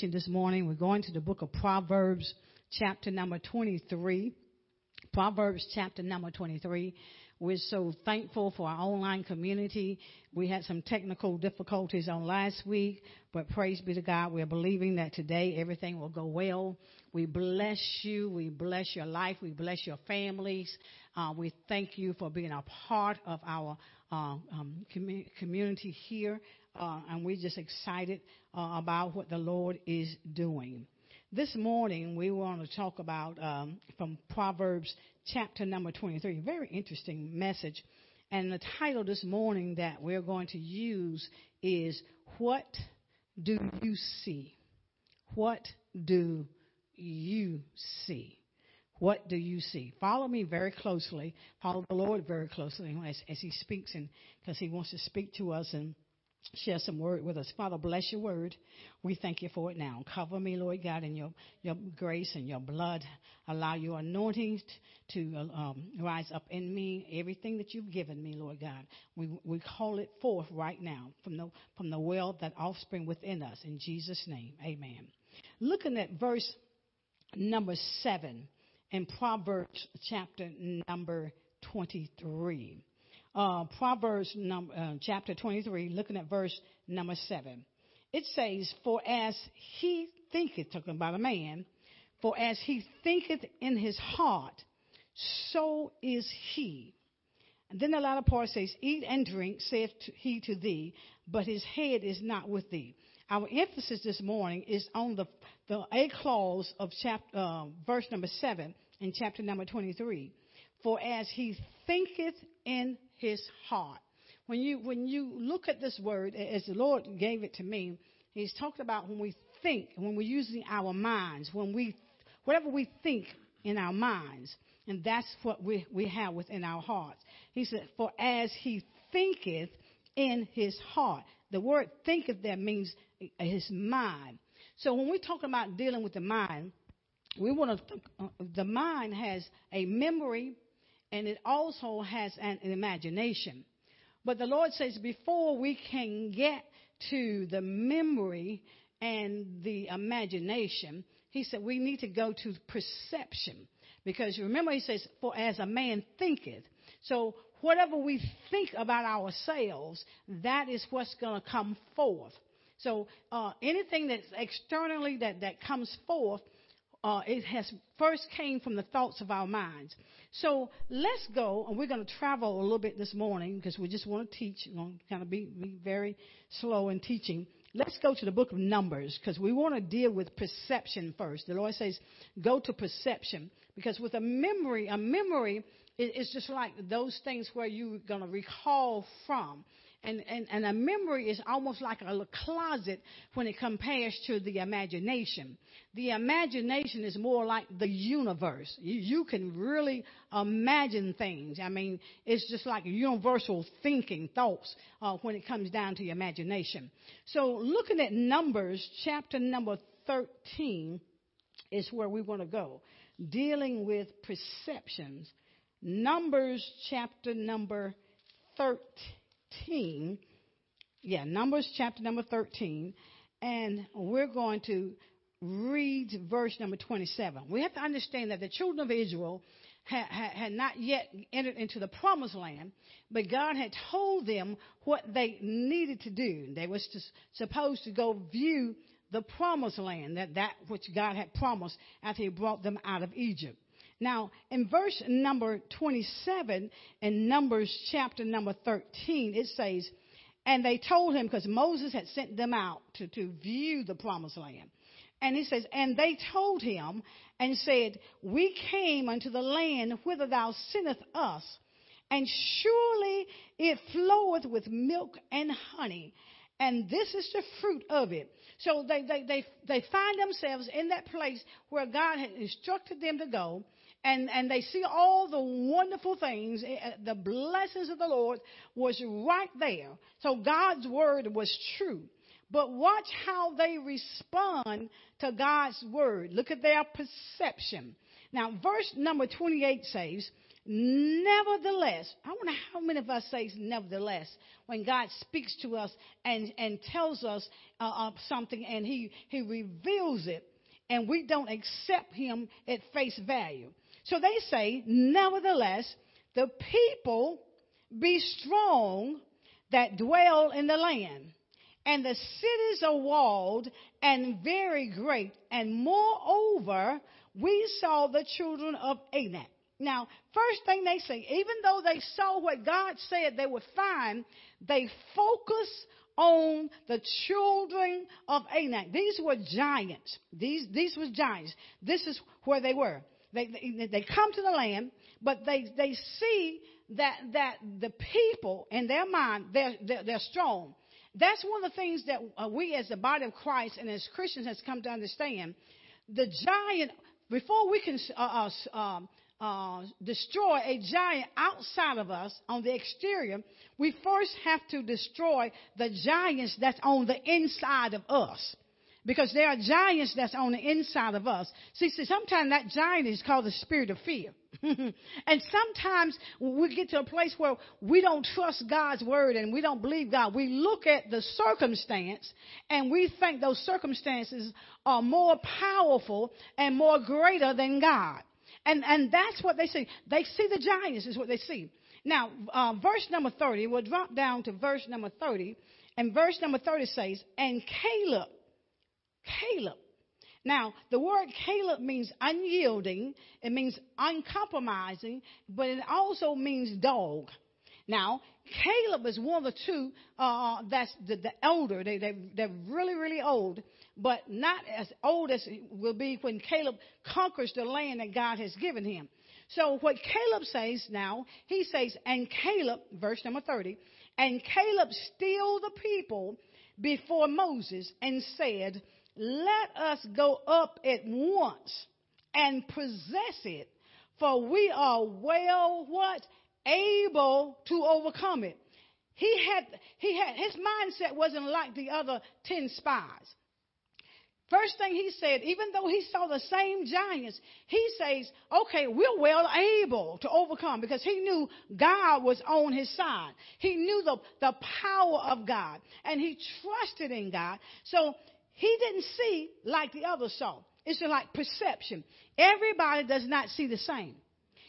this morning. We're going to the book of Proverbs, chapter number 23. Proverbs, chapter number 23. We're so thankful for our online community. We had some technical difficulties on last week, but praise be to God. We're believing that today everything will go well. We bless you. We bless your life. We bless your families. Uh, we thank you for being a part of our uh, um, com- community here, uh, and we're just excited uh, about what the Lord is doing. This morning, we want to talk about um, from Proverbs chapter number 23. Very interesting message. And the title this morning that we're going to use is What Do You See? What do you see? What do you see? Follow me very closely. Follow the Lord very closely as, as He speaks, and because He wants to speak to us and share some word with us. Father, bless your word. We thank you for it now. Cover me, Lord God, in your, your grace and your blood. Allow your anointing to um, rise up in me. Everything that you've given me, Lord God, we, we call it forth right now from the, from the well that offspring within us. In Jesus' name, amen. Looking at verse number seven in Proverbs chapter number 23. Uh, Proverbs number, uh, chapter 23, looking at verse number 7. It says, For as he thinketh, talking about a man, for as he thinketh in his heart, so is he. And then the latter part says, Eat and drink, saith he to thee, but his head is not with thee. Our emphasis this morning is on the, the A clause of chapter, uh, verse number 7 in chapter number 23. For as he thinketh in his heart. When you, when you look at this word, as the Lord gave it to me, he's talked about when we think, when we're using our minds, when we, whatever we think in our minds, and that's what we, we have within our hearts. He said, for as he thinketh in his heart. The word thinketh there means his mind. So when we talk about dealing with the mind, we want to, uh, the mind has a memory and it also has an, an imagination. But the Lord says before we can get to the memory and the imagination, He said we need to go to perception. Because remember, He says, For as a man thinketh. So whatever we think about ourselves, that is what's going to come forth. So uh, anything that's externally that, that comes forth uh, it has first came from the thoughts of our minds. So let's go, and we're going to travel a little bit this morning because we just want to teach. We're going to kind of be, be very slow in teaching. Let's go to the book of Numbers because we want to deal with perception first. The Lord says, go to perception because with a memory, a memory is just like those things where you're going to recall from. And, and, and a memory is almost like a closet when it compares to the imagination. The imagination is more like the universe. You, you can really imagine things. I mean, it's just like universal thinking, thoughts, uh, when it comes down to imagination. So looking at Numbers, chapter number 13 is where we want to go. Dealing with perceptions. Numbers chapter number 13. 13. Yeah, Numbers chapter number 13. And we're going to read verse number 27. We have to understand that the children of Israel had, had, had, not yet entered into the promised land, but God had told them what they needed to do. They were supposed to go view the promised land, that, that which God had promised after he brought them out of Egypt. Now, in verse number 27 in Numbers chapter number 13, it says, And they told him, because Moses had sent them out to, to view the promised land. And he says, And they told him and said, We came unto the land whither thou sendest us, and surely it floweth with milk and honey. And this is the fruit of it. So they, they, they, they find themselves in that place where God had instructed them to go and, and they see all the wonderful things, eh, eh, the blessings of the Lord was right there. So God's word was true. But watch how they respond to God's word. Look at their perception. Now, verse number 28 says, Nevertheless, I wonder how many of us say nevertheless when God speaks to us and, and tells us uh, something and he, he reveals it and we don't accept him at face value. So they say, nevertheless, the people be strong that dwell in the land. And the cities are walled and very great. And moreover, we saw the children of Anak. Now, first thing they say, even though they saw what God said they would find, they focus on the children of Anak. These were giants. These, these were giants. This is where they were. They, they, they come to the land, but they, they see that, that the people in their mind, they're, they're, they're strong. That's one of the things that uh, we as the body of Christ and as Christians has come to understand. The giant, before we can uh, uh, um, uh, destroy a giant outside of us on the exterior, we first have to destroy the giants that's on the inside of us. Because there are giants that's on the inside of us. See, see sometimes that giant is called the spirit of fear. and sometimes we get to a place where we don't trust God's word and we don't believe God. We look at the circumstance and we think those circumstances are more powerful and more greater than God. And, and that's what they see. They see the giants is what they see. Now, uh, verse number 30, we'll drop down to verse number 30. And verse number 30 says, And Caleb, Caleb. Now, the word Caleb means unyielding, it means uncompromising, but it also means dog. Now, Caleb is one of the two uh, that's the, the elder. They, they, they're really, really old, but not as old as will be when Caleb conquers the land that God has given him. So what Caleb says now, he says, and Caleb, verse number 30, and Caleb stilled the people before Moses and said, let us go up at once and possess it, for we are well what? Able to overcome it. He had, he had, his mindset wasn't like the other 10 spies. First thing he said, even though he saw the same giants, he says, okay, we're well able to overcome because he knew God was on his side. He knew the, the power of God and he trusted in God. So he didn't see like the others saw. It's like perception. Everybody does not see the same.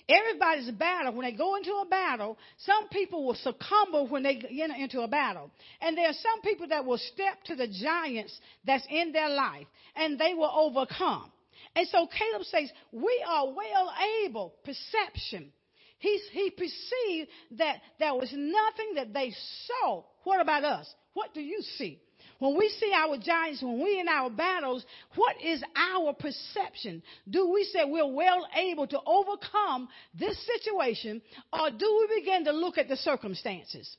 Everybody's a battle. When they go into a battle, some people will succumb when they enter into a battle. And there are some people that will step to the giants that's in their life and they will overcome. And so Caleb says, we are well able, perception. He, he perceived that there was nothing that they saw. What about us? What do you see? When we see our giants, when we in our battles, what is our perception? Do we say we're well able to overcome this situation or do we begin to look at the circumstances?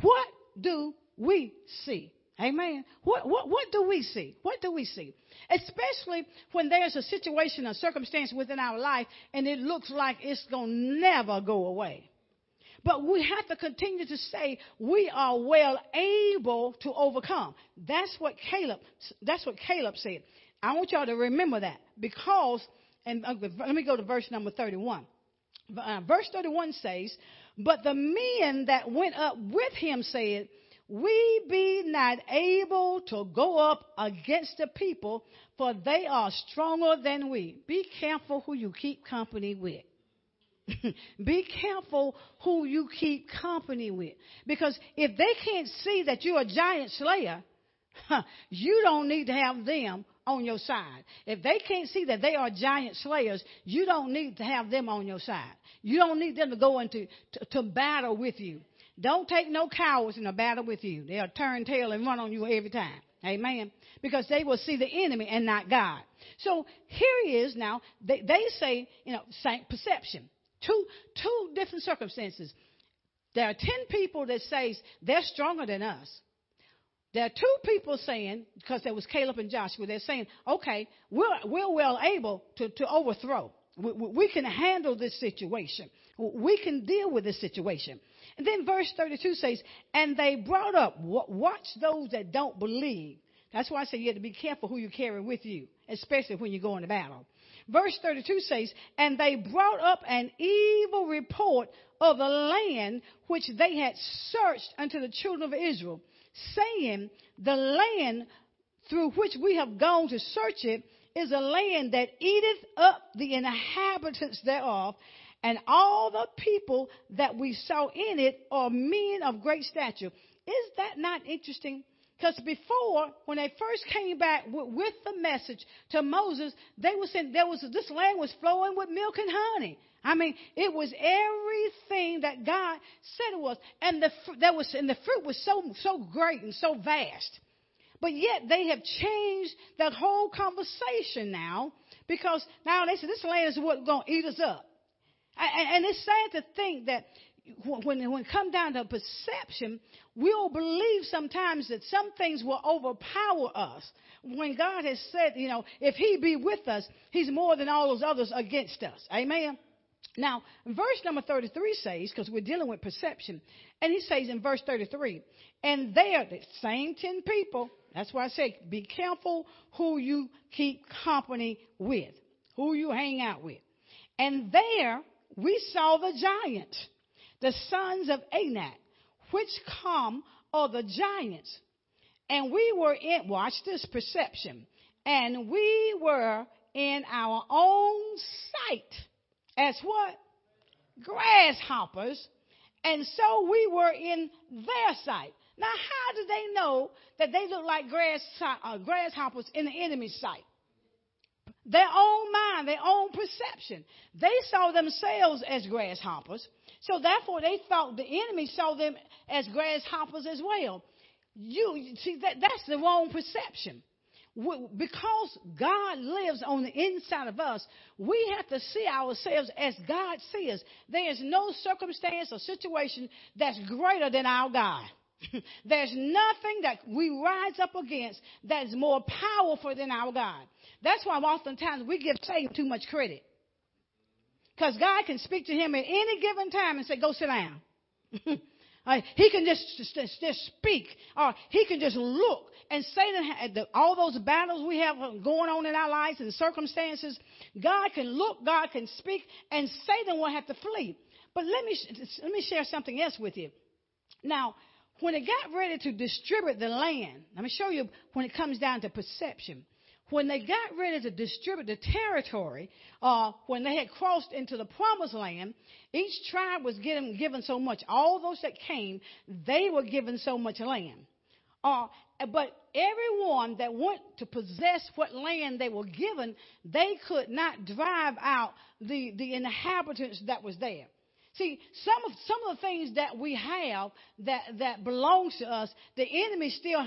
What do we see? Amen. What, what, what do we see? What do we see? Especially when there's a situation, a circumstance within our life and it looks like it's going to never go away. But we have to continue to say we are well able to overcome. That's what Caleb, that's what Caleb said. I want y'all to remember that because, and uh, let me go to verse number 31. Uh, verse 31 says, But the men that went up with him said, We be not able to go up against the people, for they are stronger than we. Be careful who you keep company with. Be careful who you keep company with. Because if they can't see that you're a giant slayer, you don't need to have them on your side. If they can't see that they are giant slayers, you don't need to have them on your side. You don't need them to go into to, to battle with you. Don't take no cowards in a battle with you. They'll turn tail and run on you every time. Amen. Because they will see the enemy and not God. So here he is now. They, they say, you know, perception. Two, two different circumstances. There are 10 people that say they're stronger than us. There are two people saying, because there was Caleb and Joshua, they're saying, okay, we're, we're well able to, to overthrow. We, we can handle this situation. We can deal with this situation. And then verse 32 says, and they brought up, watch those that don't believe. That's why I say you have to be careful who you carry with you, especially when you go into battle. Verse 32 says, And they brought up an evil report of the land which they had searched unto the children of Israel, saying, The land through which we have gone to search it is a land that eateth up the inhabitants thereof, and all the people that we saw in it are men of great stature. Is that not interesting? Because before, when they first came back with, the message to Moses, they were saying there was this land was flowing with milk and honey. I mean, it was everything that God said it was, and the that was and the fruit was so so great and so vast. But yet they have changed that whole conversation now because now they say this land is what's going to eat us up. And, And it's sad to think that when, when it comes down to perception, we'll believe sometimes that some things will overpower us. When God has said, you know, if He be with us, He's more than all those others against us. Amen. Now, verse number 33 says, because we're dealing with perception, and he says in verse 33, and there, the same 10 people, that's why I say, be careful who you keep company with, who you hang out with. And there, we saw the giant the sons of Anak, which come of the giants. And we were in, watch this perception, and we were in our own sight as what? Grasshoppers. And so we were in their sight. Now, how do they know that they look like grass, uh, grasshoppers in the enemy's sight? Their own mind, their own perception. They saw themselves as grasshoppers. So therefore, they thought the enemy saw them as grasshoppers as well. You see that that's the wrong perception. Because God lives on the inside of us, we have to see ourselves as God sees. There is no circumstance or situation that's greater than our God. There's nothing that we rise up against that is more powerful than our God. That's why oftentimes we give Satan too much credit. Because God can speak to him at any given time and say, go sit down. uh, he can just, just, just speak, or he can just look. And say Satan, all those battles we have going on in our lives and circumstances, God can look, God can speak, and Satan will have to flee. But let me, let me share something else with you. Now, when it got ready to distribute the land, let me show you when it comes down to perception when they got ready to distribute the territory, uh, when they had crossed into the promised land, each tribe was given, given so much. All those that came, they were given so much land. Uh, but everyone that went to possess what land they were given, they could not drive out the, the inhabitants that was there. See, some of some of the things that we have that that belongs to us, the enemy still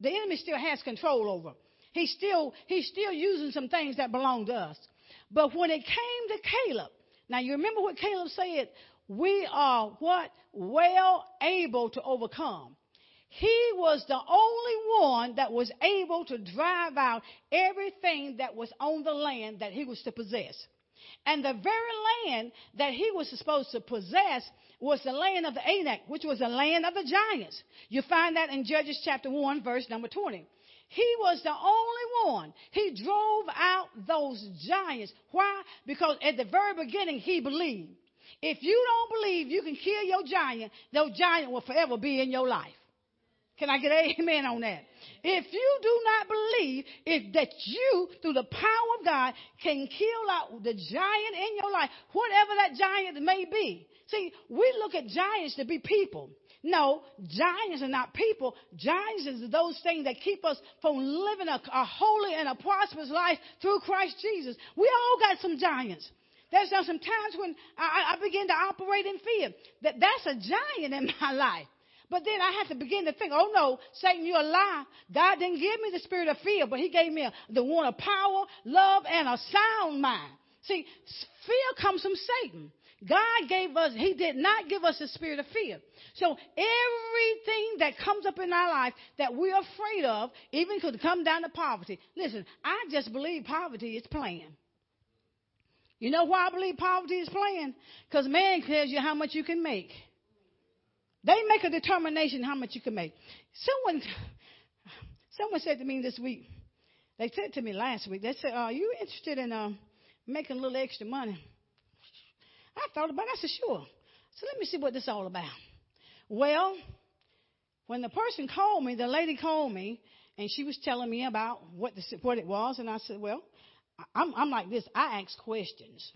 the enemy still has control over. He's still, he's still using some things that belong to us. But when it came to Caleb, now you remember what Caleb said? We are what? Well able to overcome. He was the only one that was able to drive out everything that was on the land that he was to possess. And the very land that he was supposed to possess was the land of the Anak, which was the land of the giants. You find that in Judges chapter 1, verse number 20. He was the only one. He drove out those giants. Why? Because at the very beginning, he believed. If you don't believe you can kill your giant, those giant will forever be in your life. Can I get amen on that? If you do not believe if that you, through the power of God, can kill out the giant in your life, whatever that giant may be. See, we look at giants to be people. No, giants are not people. Giants is those things that keep us from living a, a holy and a prosperous life through Christ Jesus. We all got some giants. There's some times when I, I begin to operate in fear. That that's a giant in my life. But then I have to begin to think, oh no, Satan, you're a lie. God didn't give me the spirit of fear, but he gave me a, the one of power, love, and a sound mind. See, fear comes from Satan. God gave us, He did not give us a spirit of fear. So everything that comes up in our life that we're afraid of, even could come down to poverty. Listen, I just believe poverty is playing. You know why I believe poverty is playing? Because man tells you how much you can make. They make a determination how much you can make. Someone, Someone said to me this week, they said to me last week, they said, Are you interested in uh, making a little extra money? I thought about it. I said, Sure. So let me see what this is all about. Well, when the person called me, the lady called me, and she was telling me about what the, what it was, and I said, "Well, I'm, I'm like this. I ask questions.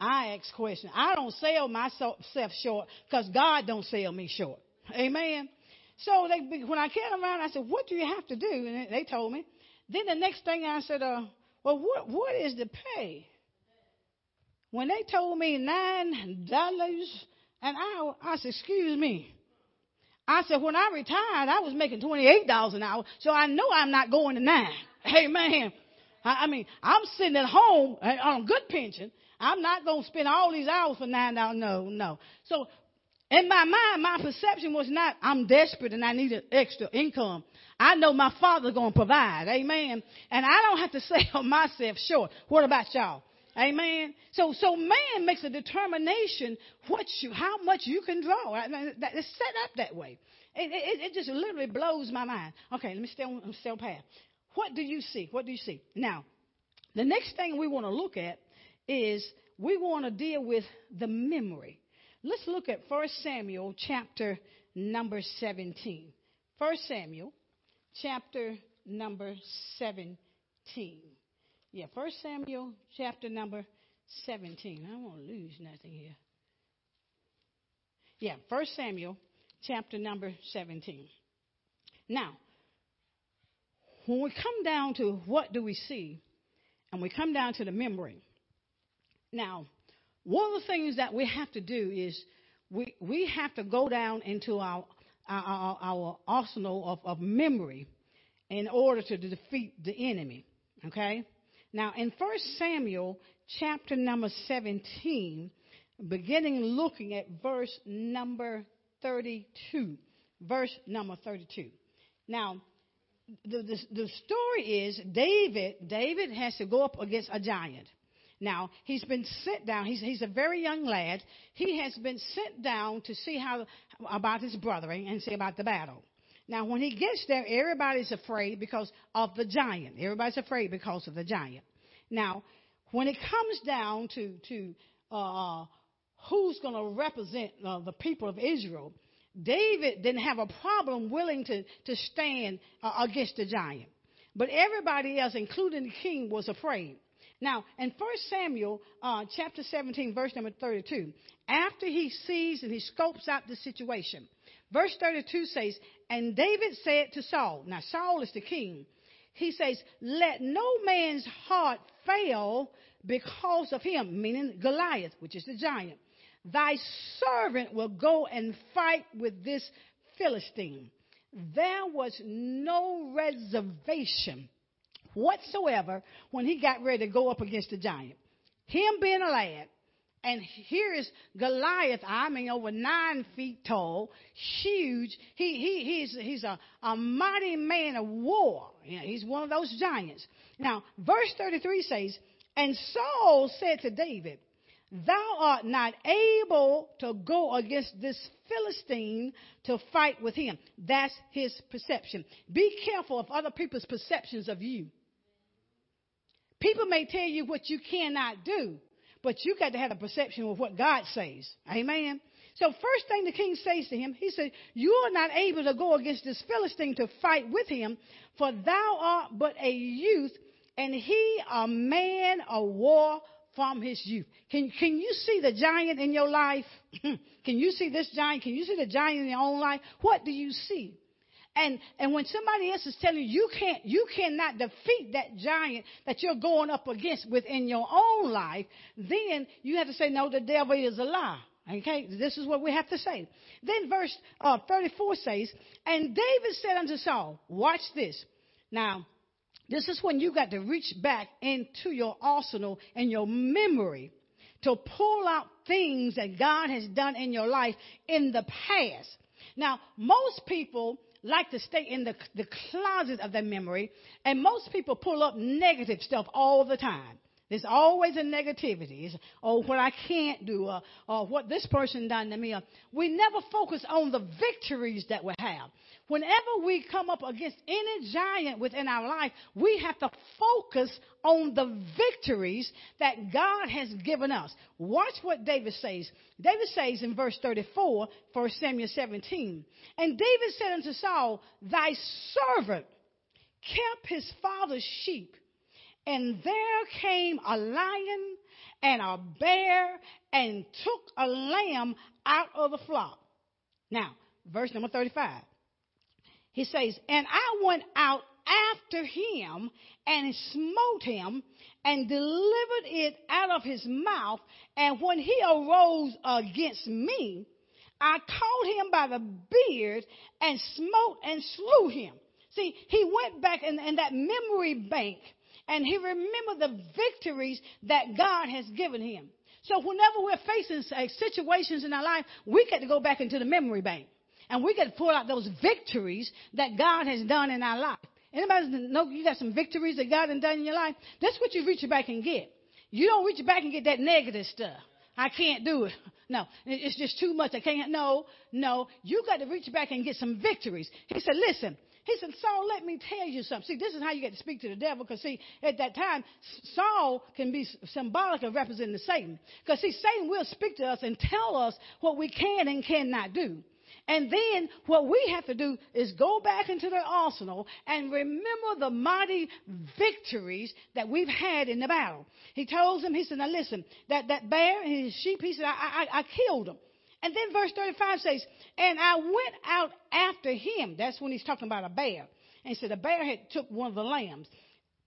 I ask questions. I don't sell myself short because God don't sell me short. Amen. So they, when I came around, I said, "What do you have to do?" And they told me. Then the next thing I said, uh, "Well, what what is the pay?" When they told me nine dollars an hour, I said, "Excuse me." I said, when I retired, I was making $28 an hour, so I know I'm not going to nine. Amen. I, I mean, I'm sitting at home eh, on a good pension. I'm not going to spend all these hours for nine dollars. No, no. So in my mind, my perception was not, I'm desperate and I need an extra income. I know my father's going to provide. Amen. And I don't have to sell myself short. What about y'all? Amen. So, so man makes a determination what you, how much you can draw. It's set up that way. It, it, it just literally blows my mind. Okay, let me stay on, stay on path. What do you see? What do you see? Now, the next thing we want to look at is we want to deal with the memory. Let's look at 1 Samuel chapter number 17. 1 Samuel chapter number 17. Yeah, First Samuel chapter number 17. I to lose nothing here. Yeah, First Samuel chapter number 17. Now, when we come down to what do we see, and we come down to the memory. Now, one of the things that we have to do is we, we have to go down into our, our, our arsenal of, of memory in order to defeat the enemy. Okay? Now, in 1 Samuel chapter number 17, beginning looking at verse number 32. Verse number 32. Now, the, the, the story is David, David has to go up against a giant. Now, he's been sent down. He's, he's a very young lad. He has been sent down to see how about his brethren and see about the battle. Now, when he gets there, everybody's afraid because of the giant. Everybody's afraid because of the giant. Now, when it comes down to to uh, who's going to represent uh, the people of Israel, David didn't have a problem willing to to stand uh, against the giant, but everybody else, including the king, was afraid. Now, in 1 Samuel uh, chapter 17, verse number 32, after he sees and he scopes out the situation, verse 32 says, And David said to Saul, now Saul is the king, he says, Let no man's heart fail because of him, meaning Goliath, which is the giant. Thy servant will go and fight with this Philistine. There was no reservation whatsoever when he got ready to go up against the giant. Him being a lad, and here is Goliath, I mean, over nine feet tall, huge. He, he, he's, he's a, a mighty man of war. You know, he's one of those giants. Now, verse 33 says, And Saul said to David, Thou art not able to go against this Philistine to fight with him. That's his perception. Be careful of other people's perceptions of you. People may tell you what you cannot do, but you got to have a perception of what God says. Amen. So first thing the king says to him, he said, You are not able to go against this Philistine to fight with him, for thou art but a youth, and he a man of war from his youth. Can, can you see the giant in your life? can you see this giant? Can you see the giant in your own life? What do you see? And, and when somebody else is telling you you can't, you cannot defeat that giant that you're going up against within your own life, then you have to say, no, the devil is a lie. Okay, this is what we have to say. Then verse uh, 34 says, And David said unto Saul, Watch this. Now, this is when you got to reach back into your arsenal and your memory to pull out things that God has done in your life in the past. Now, most people like to stay in the, the closet of their memory, and most people pull up negative stuff all the time. There's always a negativity. It's, oh, what I can't do, or, or what this person done to me. We never focus on the victories that we have. Whenever we come up against any giant within our life, we have to focus on the victories that God has given us. Watch what David says. David says in verse 34, 1 Samuel 17, And David said unto Saul, Thy servant kept his father's sheep and there came a lion and a bear and took a lamb out of the flock. Now, verse number 35. He says, And I went out after him and smote him and delivered it out of his mouth. And when he arose against me, I caught him by the beard and smote and slew him. See, he went back in, in that memory bank and he remembered the victories that God has given him. So whenever we're facing uh, situations in our life, we get to go back into the memory bank and we get to pull out those victories that God has done in our life. Anybody know you got some victories that God has done in your life? That's what you reach back and get. You don't reach back and get that negative stuff. I can't do it. No, it's just too much. I can't. No, no. You got to reach back and get some victories. He said, listen, he said, Saul, let me tell you something. See, this is how you get to speak to the devil because, see, at that time, Saul can be symbolic of representing Satan. Because, see, Satan will speak to us and tell us what we can and cannot do. And then what we have to do is go back into the arsenal and remember the mighty victories that we've had in the battle. He told him, he said, now listen, that, that bear and his sheep, he said, I, I, I killed them. And then verse 35 says, And I went out after him. That's when he's talking about a bear. And he said, The bear had took one of the lambs.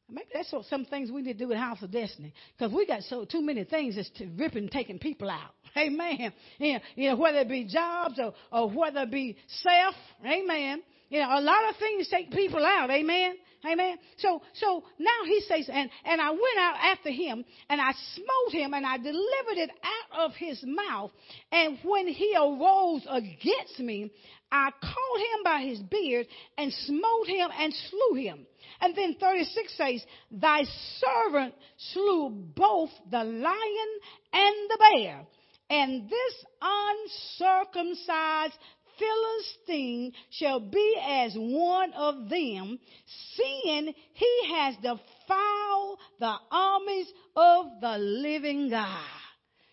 Maybe that's what some things we need to do in House of Destiny. Because we got so too many things that's to ripping, taking people out. Amen. You know, you know, whether it be jobs or, or whether it be self. Amen. You know, a lot of things take people out. Amen. Amen. So, so now he says, and, and I went out after him and I smote him and I delivered it out of his mouth. And when he arose against me, I caught him by his beard and smote him and slew him. And then 36 says, Thy servant slew both the lion and the bear. And this uncircumcised Philistine shall be as one of them, seeing he has defiled the armies of the living God.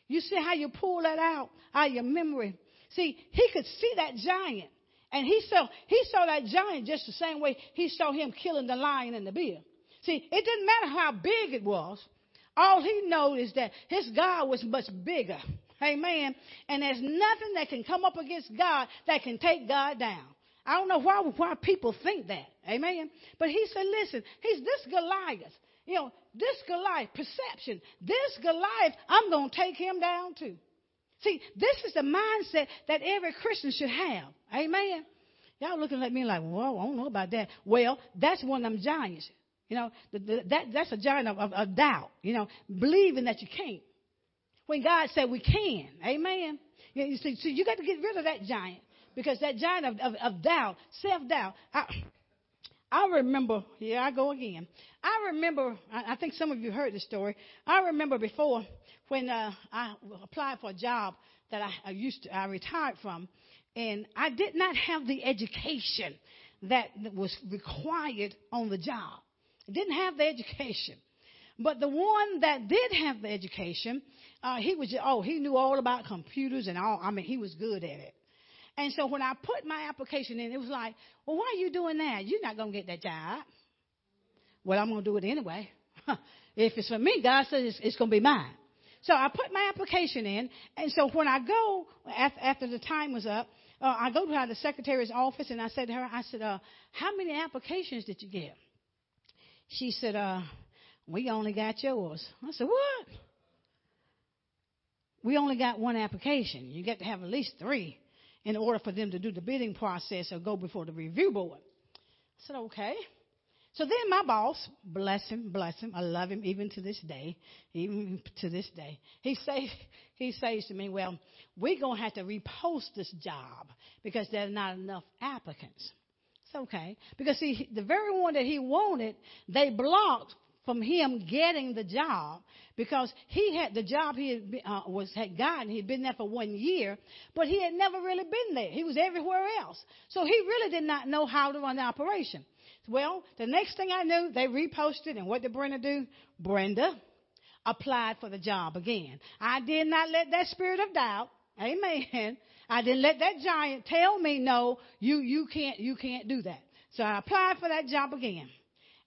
You see how you pull that out out of your memory? See, he could see that giant. And he saw, he saw that giant just the same way he saw him killing the lion and the bear. See, it didn't matter how big it was. All he knows is that his God was much bigger. Amen. And there's nothing that can come up against God that can take God down. I don't know why, why people think that. Amen. But he said, listen, he's this Goliath. You know, this Goliath, perception, this Goliath, I'm going to take him down too. See, this is the mindset that every Christian should have. Amen. Y'all looking at me like, well, I don't know about that. Well, that's one of them giants. You know, the, the, that, that's a giant of, of, of doubt. You know, believing that you can't when God said we can. Amen. You see, so you got to get rid of that giant because that giant of, of, of doubt, self doubt. I, I remember, here I go again. I remember, I, I think some of you heard the story. I remember before when uh, I applied for a job that I, I used to, I retired from, and I did not have the education that was required on the job. I didn't have the education. But the one that did have the education, uh, he was just, oh, he knew all about computers and all. I mean, he was good at it. And so when I put my application in, it was like, well, why are you doing that? You're not going to get that job. Well, I'm going to do it anyway. if it's for me, God says it's, it's going to be mine. So I put my application in, and so when I go after, after the time was up, uh, I go to the secretary's office and I said to her, I said, uh, "How many applications did you get?" She said, uh, "We only got yours." I said, "What?" We only got one application. You get to have at least three in order for them to do the bidding process or go before the review board. I said, okay. So then my boss, bless him, bless him, I love him even to this day, even to this day. He says, he says to me, well, we're going to have to repost this job because there's not enough applicants. It's okay. Because see, the very one that he wanted, they blocked from him getting the job because he had the job he had, uh, was had gotten. He'd been there for one year, but he had never really been there. He was everywhere else, so he really did not know how to run the operation. Well, the next thing I knew, they reposted, and what did Brenda do? Brenda applied for the job again. I did not let that spirit of doubt, amen. I didn't let that giant tell me, no, you, you can't, you can't do that. So I applied for that job again.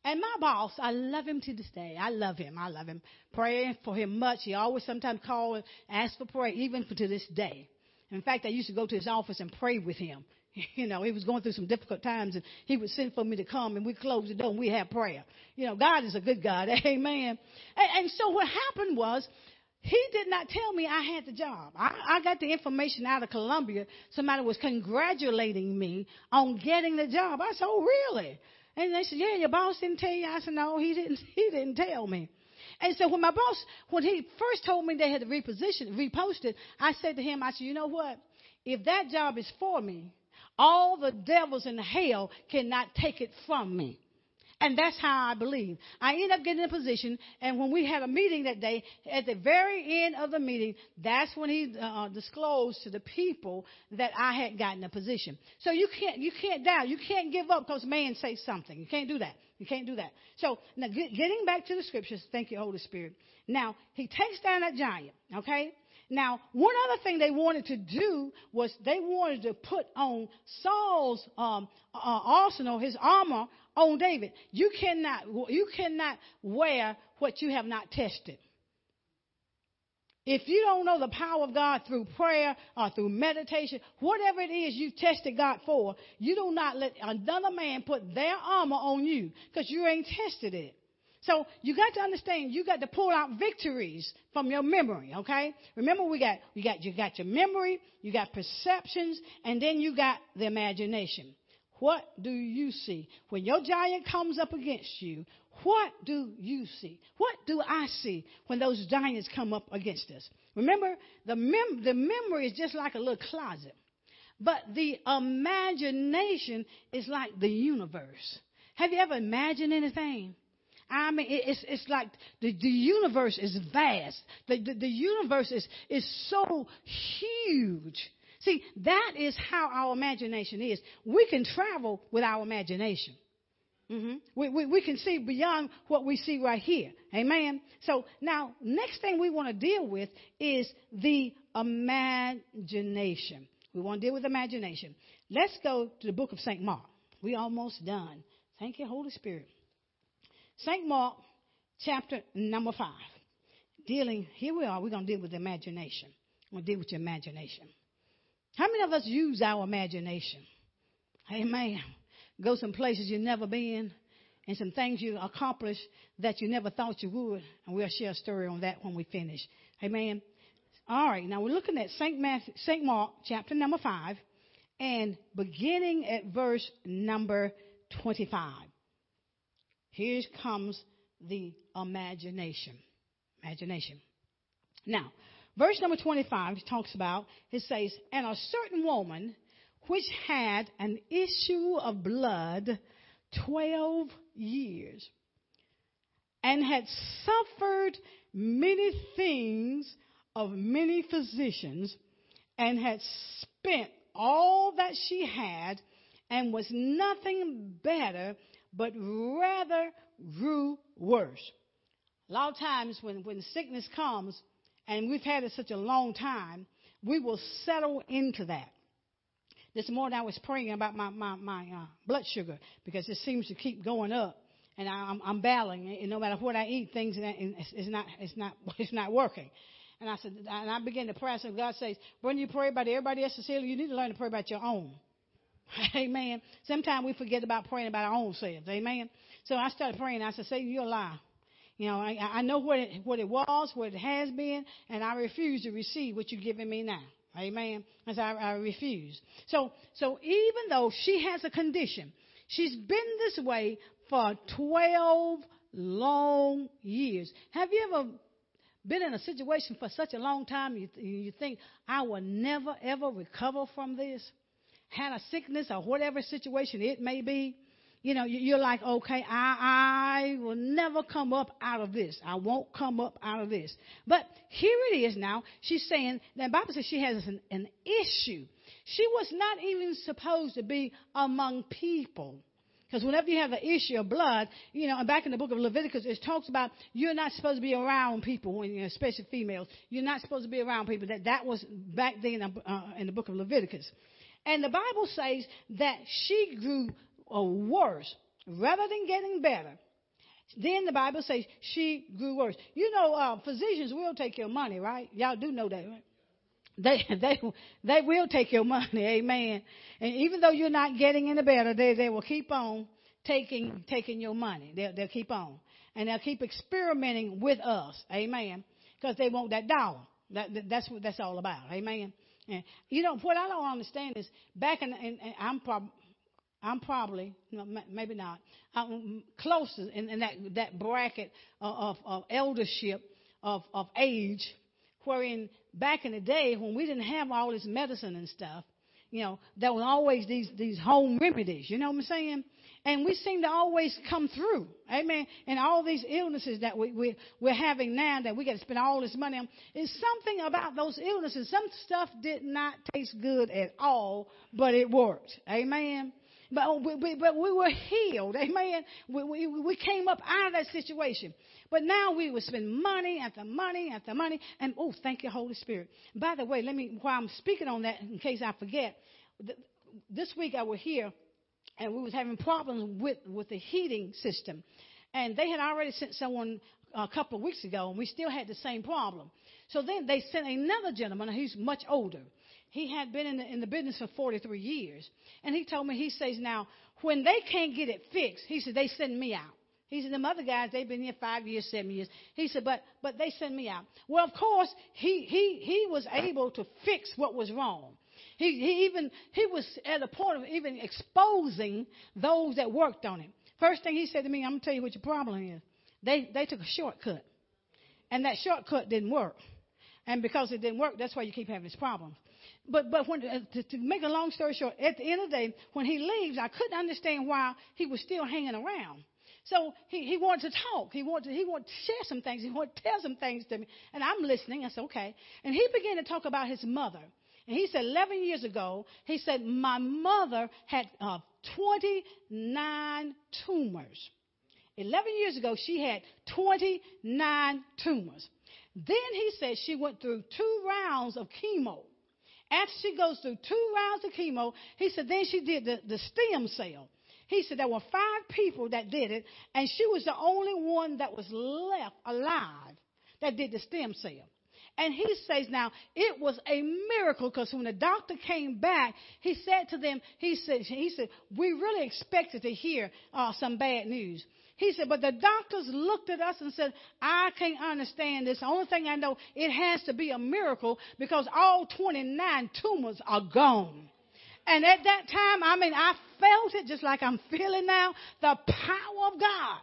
And my boss, I love him to this day. I love him. I love him. Praying for him much. He always sometimes call and ask for prayer, even to this day. In fact, I used to go to his office and pray with him. You know, he was going through some difficult times and he would send for me to come and we close the door and we have prayer. You know, God is a good God. Amen. And, and so what happened was he did not tell me I had the job. I, I got the information out of Columbia. Somebody was congratulating me on getting the job. I said, oh, really? And they said, yeah, your boss didn't tell you. I said, no, he didn't, he didn't tell me. And so when my boss, when he first told me they had to reposition, reposted, I said to him, I said, you know what? If that job is for me, all the devils in hell cannot take it from me. And that's how I believe. I end up getting a position, and when we had a meeting that day, at the very end of the meeting, that's when he uh, disclosed to the people that I had gotten a position. So you can't, you can't doubt, you can't give up because man says something. You can't do that. You can't do that. So now, get, getting back to the scriptures, thank you, Holy Spirit. Now he takes down that giant. Okay, now, one other thing they wanted to do was they wanted to put on Saul's um, uh, arsenal, his armor, on David. You cannot, you cannot wear what you have not tested. If you don't know the power of God through prayer or through meditation, whatever it is you tested God for, you do not let another man put their armor on you because you ain't tested it. So you got to understand, you got to pull out victories from your memory, okay? Remember we got, you got, you got your memory, you got perceptions, and then you got the imagination. What do you see? When your giant comes up against you, what do you see? What do I see when those giants come up against us? Remember, the, mem- the memory is just like a little closet. But the imagination is like the universe. Have you ever imagined anything? I mean, it's, it's like the, the universe is vast. The, the, the universe is, is so huge. See, that is how our imagination is. We can travel with our imagination. Mm-hmm. We, we, we can see beyond what we see right here. Amen. So now, next thing we want to deal with is the imagination. We want to deal with imagination. Let's go to the book of St. Mark. We almost done. Thank you, Holy Spirit. St. Mark, chapter number five. Dealing, here we are, we're going to deal with imagination. We're going to deal with your imagination. How many of us use our imagination? Amen. Go some places you've never been and some things you accomplish that you never thought you would. And we'll share a story on that when we finish. Amen. All right, now we're looking at St. Matthew, St. Mark, chapter number 5, and beginning at verse number 25. Here comes the imagination. Imagination. Now, verse number 25 talks about, it says, And a certain woman which had an issue of blood 12 years and had suffered many things of many physicians and had spent all that she had and was nothing better but rather grew worse. A lot of times when, when sickness comes, and we've had it such a long time, we will settle into that. This morning I was praying about my, my, my uh, blood sugar because it seems to keep going up. And I'm, I'm battling, and no matter what I eat, things it's, it's not, it's not, it's not working. And I said, and I began to pray. So God says, when you pray about everybody else's healing, you need to learn to pray about your own. Amen. Sometimes we forget about praying about our own selves. Amen. So I started praying. I said, Satan, you're a lie. You know, I, I know what it, what it was, what it has been, and I refuse to receive what you're giving me now. Amen. As I, I refuse. So, so even though she has a condition, she's been this way for 12 long years. Have you ever been in a situation for such a long time you, you think, I will never ever recover from this? Had a sickness or whatever situation it may be, you know, you're like, okay, I, I will never come up out of this. I won't come up out of this. But here it is now. She's saying, the Bible says she has an, an issue. She was not even supposed to be among people. Because whenever you have an issue of blood, you know, and back in the book of Leviticus, it talks about you're not supposed to be around people, when, especially females. You're not supposed to be around people. That that was back then uh, in the book of Leviticus. And the Bible says that she grew uh, worse rather than getting better. Then the Bible says she grew worse. You know, uh, physicians will take your money, right? Y'all do know that, right? They they they will take your money, amen. And even though you're not getting any better, they they will keep on taking taking your money. They'll they'll keep on, and they'll keep experimenting with us, amen. Because they want that dollar. That, that's what that's all about, amen. And you know what I don't understand is back in, in, in I'm prob- I'm probably maybe not I'm close in, in that that bracket of, of, of eldership of of age Wherein back in the day when we didn't have all this medicine and stuff, you know, there was always these these home remedies. You know what I'm saying? And we seem to always come through. Amen. And all these illnesses that we, we, we're having now that we got to spend all this money on is something about those illnesses. Some stuff did not taste good at all, but it worked. Amen. But oh, we, but we were healed. Amen. We, we, we came up out of that situation. But now we would spend money after money after money. And oh, thank you, Holy Spirit. By the way, let me, while I'm speaking on that, in case I forget, this week I was here and we was having problems with, with the heating system. And they had already sent someone a couple of weeks ago, and we still had the same problem. So then they sent another gentleman who's much older. He had been in the, in the business for 43 years. And he told me, he says, now, when they can't get it fixed, he said, they send me out. He said, them other guys, they've been here five years, seven years. He said, but, but they send me out. Well, of course, he, he, he was able to fix what was wrong. He, he even, he was at a point of even exposing those that worked on him. First thing he said to me, I'm to tell you what your problem is. They, they took a shortcut. And that shortcut didn't work. And because it didn't work, that's why you keep having this problem. But but when uh, to, to, make a long story short, at the end of the day, when he leaves, I couldn't understand why he was still hanging around. So he, he wanted to talk. He wanted to, he wanted to share some things. He wanted to tell some things to me. And I'm listening. I said, okay. And he began to talk about his mother. And he said, 11 years ago, he said, my mother had uh, 29 tumors. 11 years ago, she had 29 tumors. Then he said she went through two rounds of chemo. After she goes through two rounds of chemo, he said then she did the, the stem cell. He said there were five people that did it, and she was the only one that was left alive that did the stem cell. And he says now it was a miracle because when the doctor came back, he said to them, he said, he said, we really expected to hear uh, some bad news. He said, but the doctors looked at us and said, I can't understand this. The only thing I know, it has to be a miracle because all 29 tumors are gone. And at that time, I mean, I felt it just like I'm feeling now the power of God.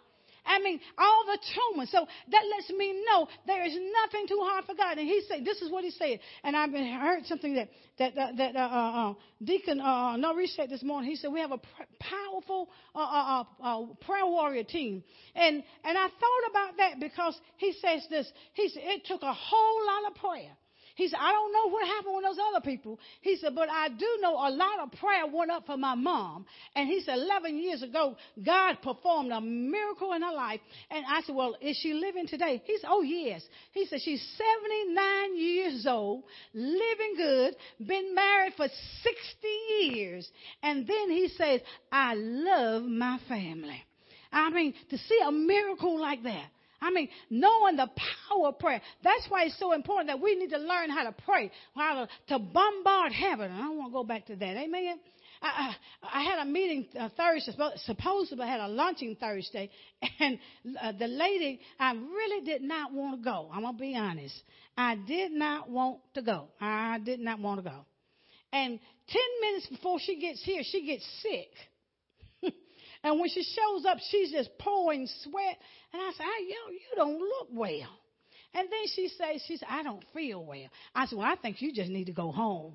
I mean, all the tumors. So that lets me know there is nothing too hard for God. And he said, this is what he said. And I've heard something that, that, uh, that, uh, uh, uh Deacon, uh, Norris said this morning. He said, we have a pr- powerful, uh, uh, uh, prayer warrior team. And, and I thought about that because he says this. He said, it took a whole lot of prayer he said, I don't know what happened with those other people. He said, but I do know a lot of prayer went up for my mom. And he said, 11 years ago, God performed a miracle in her life. And I said, well, is she living today? He said, oh, yes. He said, she's 79 years old, living good, been married for 60 years. And then he says, I love my family. I mean, to see a miracle like that. I mean, knowing the power of prayer. That's why it's so important that we need to learn how to pray, how to, to bombard heaven. And I want to go back to that. Amen. I, I, I had a meeting uh, Thursday, supposedly I had a luncheon Thursday, and uh, the lady, I really did not want to go. I'm going to be honest. I did not want to go. I did not want to go. And 10 minutes before she gets here, she gets sick. And when she shows up, she's just pouring sweat. And I said, hey, yo, you don't look well. And then she says, she said, I don't feel well. I said, well, I think you just need to go home.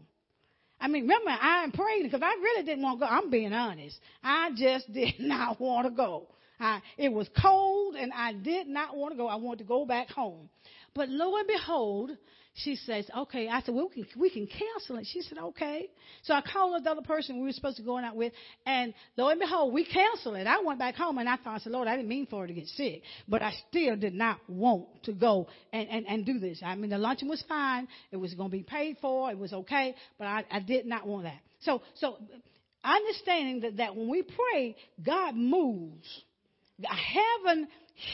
I mean, remember, I prayed because I really didn't want to go. I'm being honest. I just did not want to go. I, it was cold and I did not want to go. I wanted to go back home. But lo and behold, she says, okay. I said, well, we can, we can cancel it. She said, okay. So I called the other person we were supposed to go out with, and lo and behold, we canceled it. I went back home and I thought, I said, Lord, I didn't mean for her to get sick, but I still did not want to go and, and, and do this. I mean, the luncheon was fine. It was going to be paid for. It was okay, but I, I did not want that. So, so understanding that, that when we pray, God moves. Heaven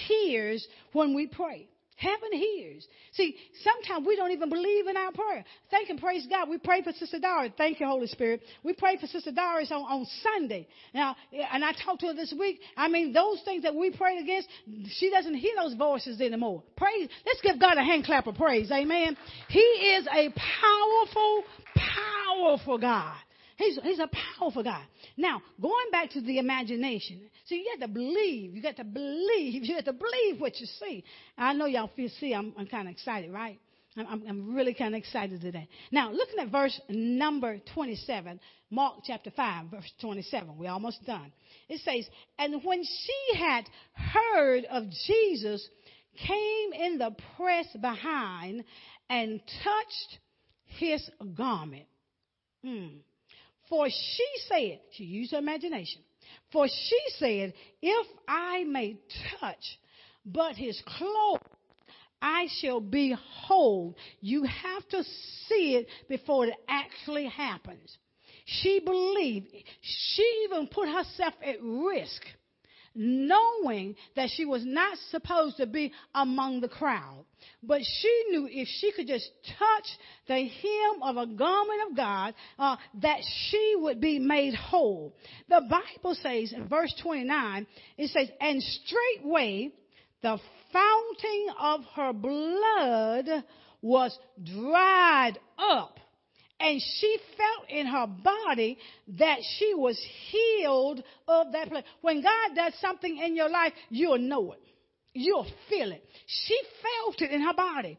hears when we pray. Heaven hears. See, sometimes we don't even believe in our prayer. Thank and praise God. We pray for Sister Doris. Thank you, Holy Spirit. We pray for Sister Doris on, on Sunday. Now, and I talked to her this week. I mean, those things that we prayed against, she doesn't hear those voices anymore. Praise. Let's give God a hand clap of praise. Amen. He is a powerful, powerful God. He's, he's a powerful God. Now, going back to the imagination. See, you got to believe. You got to believe. You got to believe what you see. I know y'all feel, see, I'm, I'm kind of excited, right? I'm, I'm really kind of excited today. Now, looking at verse number 27, Mark chapter 5, verse 27, we're almost done. It says, And when she had heard of Jesus, came in the press behind and touched his garment. Mm. For she said, she used her imagination. For she said, if I may touch but his clothes, I shall be whole. You have to see it before it actually happens. She believed. She even put herself at risk knowing that she was not supposed to be among the crowd. But she knew if she could just touch the hem of a garment of God, uh, that she would be made whole. The Bible says in verse 29, it says, and straightway the fountain of her blood was dried up and she felt in her body that she was healed of that place. When God does something in your life, you'll know it. You'll feel it. She felt it in her body,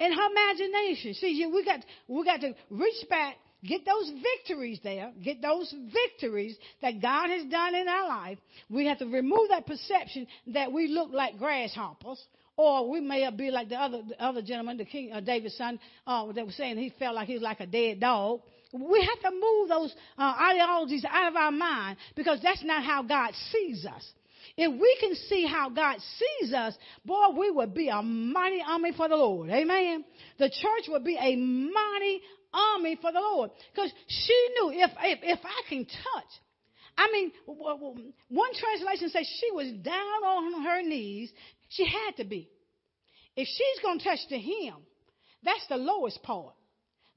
in her imagination. See, we got we got to reach back, get those victories there, get those victories that God has done in our life. We have to remove that perception that we look like grasshoppers or we may be like the other the other gentleman, the King uh, David's son, uh, that was saying he felt like he was like a dead dog. We have to move those uh, ideologies out of our mind because that's not how God sees us. If we can see how God sees us, boy, we would be a mighty army for the Lord. Amen. The church would be a mighty army for the Lord because she knew if, if if I can touch. I mean, one translation says she was down on her knees she had to be. If she's going to touch the hem, that's the lowest part.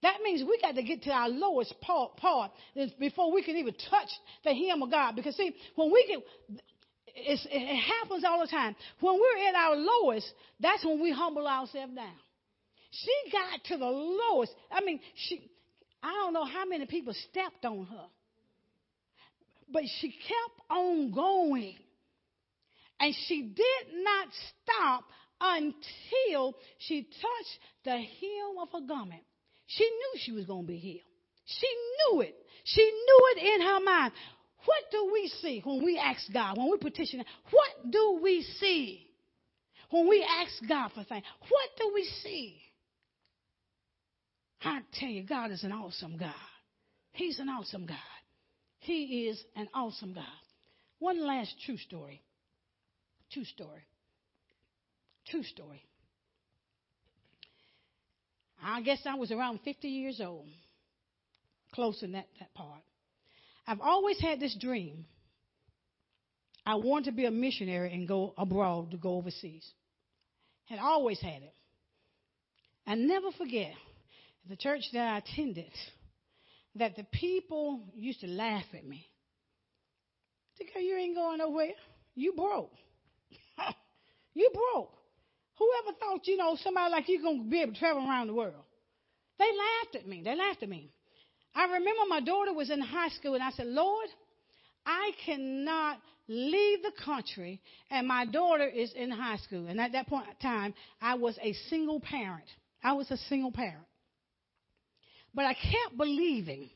That means we got to get to our lowest part, part before we can even touch the hem of God. Because see, when we get, it happens all the time. When we're at our lowest, that's when we humble ourselves down. She got to the lowest. I mean, she, I don't know how many people stepped on her, but she kept on going. And she did not stop until she touched the hem of her garment. She knew she was going to be healed. She knew it. She knew it in her mind. What do we see when we ask God, when we petition? What do we see when we ask God for things? What do we see? I tell you, God is an awesome God. He's an awesome God. He is an awesome God. One last true story. True story. True story. I guess I was around 50 years old, close in that, that part. I've always had this dream. I wanted to be a missionary and go abroad to go overseas. Had always had it. I never forget the church that I attended that the people used to laugh at me. Think you ain't going nowhere. You broke. you broke. Whoever thought, you know, somebody like you going to be able to travel around the world? They laughed at me. They laughed at me. I remember my daughter was in high school, and I said, Lord, I cannot leave the country, and my daughter is in high school. And at that point in time, I was a single parent. I was a single parent. But I kept believing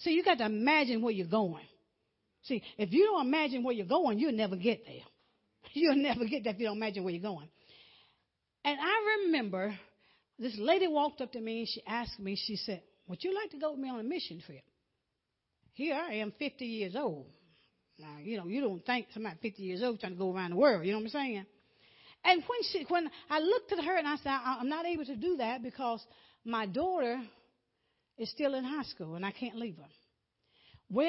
See, you got to imagine where you're going. See, if you don't imagine where you're going, you'll never get there. You'll never get there if you don't imagine where you're going. And I remember this lady walked up to me and she asked me, she said, Would you like to go with me on a mission trip? Here I am, 50 years old. Now, you know, you don't think somebody 50 years old trying to go around the world. You know what I'm saying? And when she, when I looked at her and I said, I'm not able to do that because my daughter is still in high school and I can't leave her. Well,